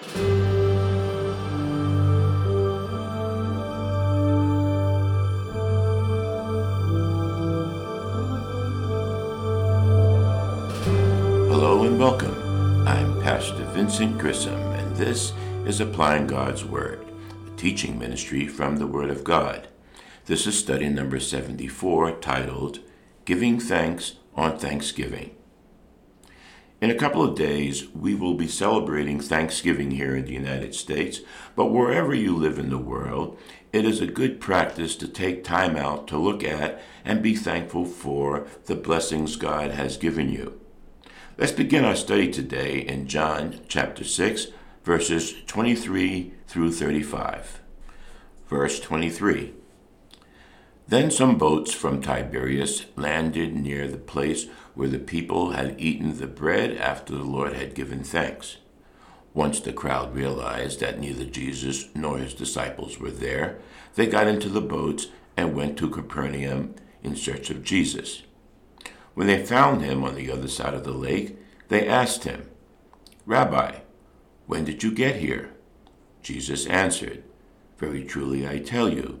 Hello and welcome. I'm Pastor Vincent Grissom, and this is Applying God's Word, a teaching ministry from the Word of God. This is study number 74, titled Giving Thanks on Thanksgiving. In a couple of days, we will be celebrating Thanksgiving here in the United States, but wherever you live in the world, it is a good practice to take time out to look at and be thankful for the blessings God has given you. Let's begin our study today in John chapter 6, verses 23 through 35. Verse 23 Then some boats from Tiberias landed near the place where the people had eaten the bread after the Lord had given thanks. Once the crowd realized that neither Jesus nor his disciples were there, they got into the boats and went to Capernaum in search of Jesus. When they found him on the other side of the lake, they asked him, Rabbi, when did you get here? Jesus answered, Very truly I tell you,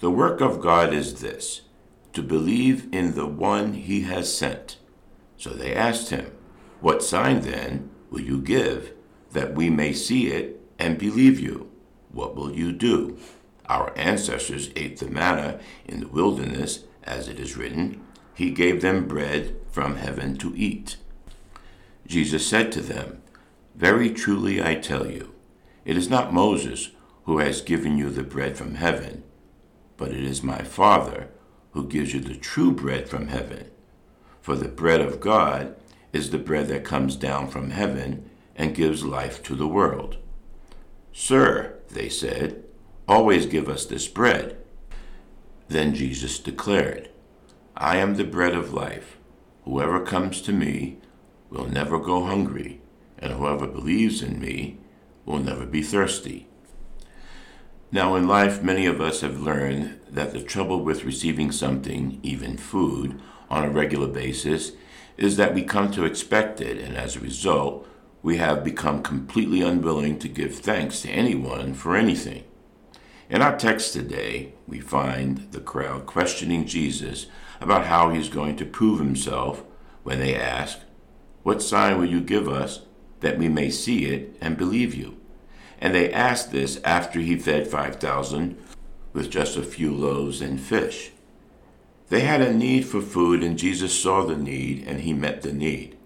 The work of God is this, to believe in the one he has sent. So they asked him, What sign then will you give that we may see it and believe you? What will you do? Our ancestors ate the manna in the wilderness, as it is written, He gave them bread from heaven to eat. Jesus said to them, Very truly I tell you, it is not Moses who has given you the bread from heaven, but it is my Father who gives you the true bread from heaven. For the bread of God is the bread that comes down from heaven and gives life to the world. Sir, they said, always give us this bread. Then Jesus declared, I am the bread of life. Whoever comes to me will never go hungry, and whoever believes in me will never be thirsty. Now, in life, many of us have learned that the trouble with receiving something, even food, on a regular basis is that we come to expect it, and as a result, we have become completely unwilling to give thanks to anyone for anything. In our text today, we find the crowd questioning Jesus about how he's going to prove himself when they ask, What sign will you give us that we may see it and believe you? And they asked this after he fed 5,000 with just a few loaves and fish. They had a need for food, and Jesus saw the need, and he met the need.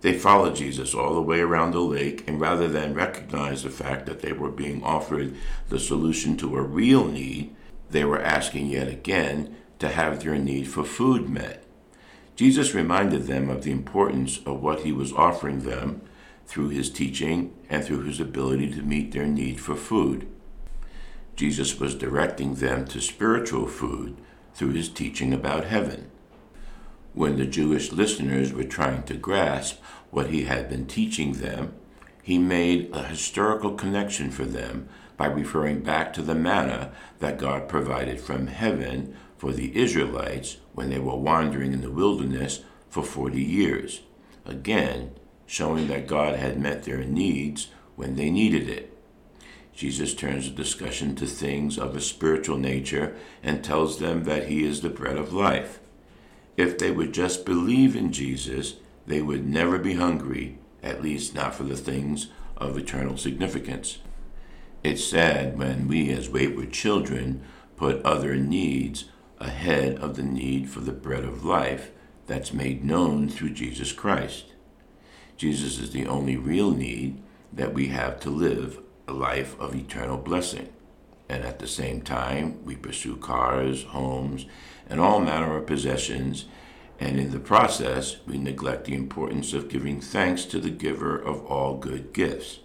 They followed Jesus all the way around the lake, and rather than recognize the fact that they were being offered the solution to a real need, they were asking yet again to have their need for food met. Jesus reminded them of the importance of what he was offering them through his teaching and through his ability to meet their need for food. Jesus was directing them to spiritual food through his teaching about heaven. When the Jewish listeners were trying to grasp what he had been teaching them, he made a historical connection for them by referring back to the manna that God provided from heaven for the Israelites when they were wandering in the wilderness for 40 years. Again, showing that God had met their needs when they needed it. Jesus turns the discussion to things of a spiritual nature and tells them that he is the bread of life. If they would just believe in Jesus, they would never be hungry, at least not for the things of eternal significance. It's sad when we, as wayward children, put other needs ahead of the need for the bread of life that's made known through Jesus Christ. Jesus is the only real need that we have to live a life of eternal blessing. And at the same time, we pursue cars, homes, and all manner of possessions, and in the process, we neglect the importance of giving thanks to the giver of all good gifts.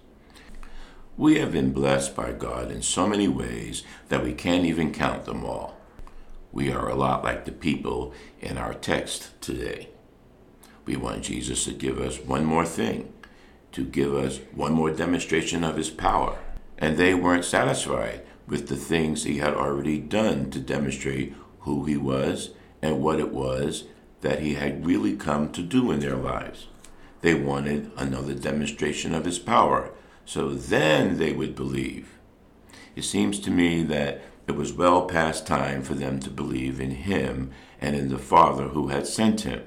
We have been blessed by God in so many ways that we can't even count them all. We are a lot like the people in our text today. We want Jesus to give us one more thing, to give us one more demonstration of his power. And they weren't satisfied with the things he had already done to demonstrate who he was and what it was that he had really come to do in their lives. They wanted another demonstration of his power, so then they would believe. It seems to me that it was well past time for them to believe in him and in the Father who had sent him.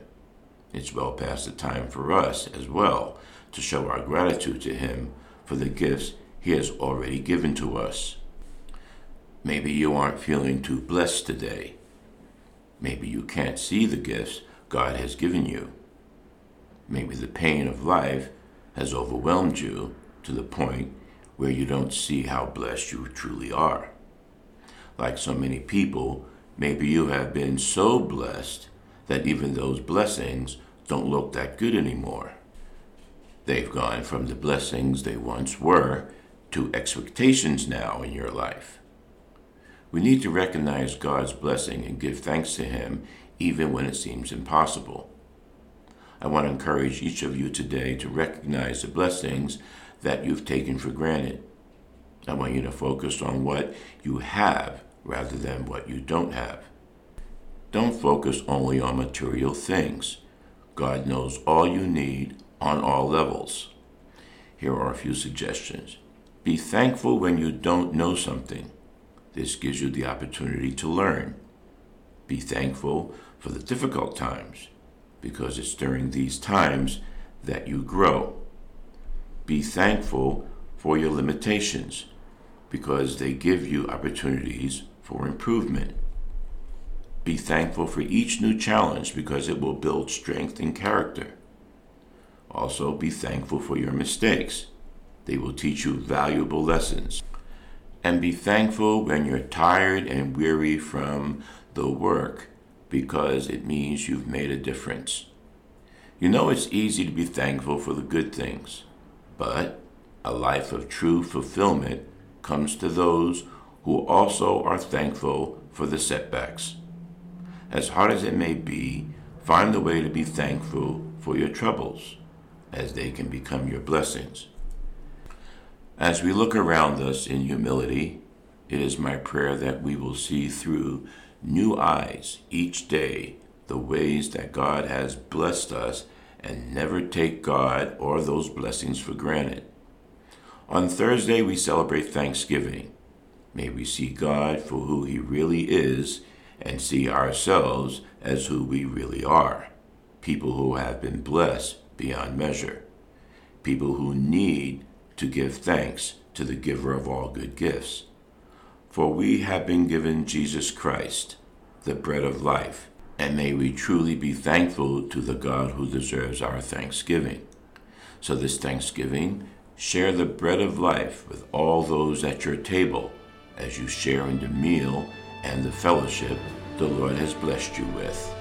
It's well past the time for us as well to show our gratitude to him for the gifts he has already given to us. Maybe you aren't feeling too blessed today. Maybe you can't see the gifts God has given you. Maybe the pain of life has overwhelmed you to the point where you don't see how blessed you truly are. Like so many people, maybe you have been so blessed that even those blessings don't look that good anymore. They've gone from the blessings they once were to expectations now in your life. We need to recognize God's blessing and give thanks to Him even when it seems impossible. I want to encourage each of you today to recognize the blessings that you've taken for granted. I want you to focus on what you have rather than what you don't have. Don't focus only on material things. God knows all you need on all levels. Here are a few suggestions. Be thankful when you don't know something. This gives you the opportunity to learn. Be thankful for the difficult times because it's during these times that you grow. Be thankful for your limitations because they give you opportunities for improvement. Be thankful for each new challenge because it will build strength and character. Also, be thankful for your mistakes. They will teach you valuable lessons. And be thankful when you're tired and weary from the work because it means you've made a difference. You know, it's easy to be thankful for the good things, but a life of true fulfillment comes to those who also are thankful for the setbacks. As hard as it may be, find a way to be thankful for your troubles, as they can become your blessings. As we look around us in humility, it is my prayer that we will see through new eyes each day the ways that God has blessed us and never take God or those blessings for granted. On Thursday, we celebrate Thanksgiving. May we see God for who He really is and see ourselves as who we really are people who have been blessed beyond measure, people who need to give thanks to the giver of all good gifts. For we have been given Jesus Christ, the bread of life, and may we truly be thankful to the God who deserves our thanksgiving. So, this Thanksgiving, share the bread of life with all those at your table as you share in the meal and the fellowship the Lord has blessed you with.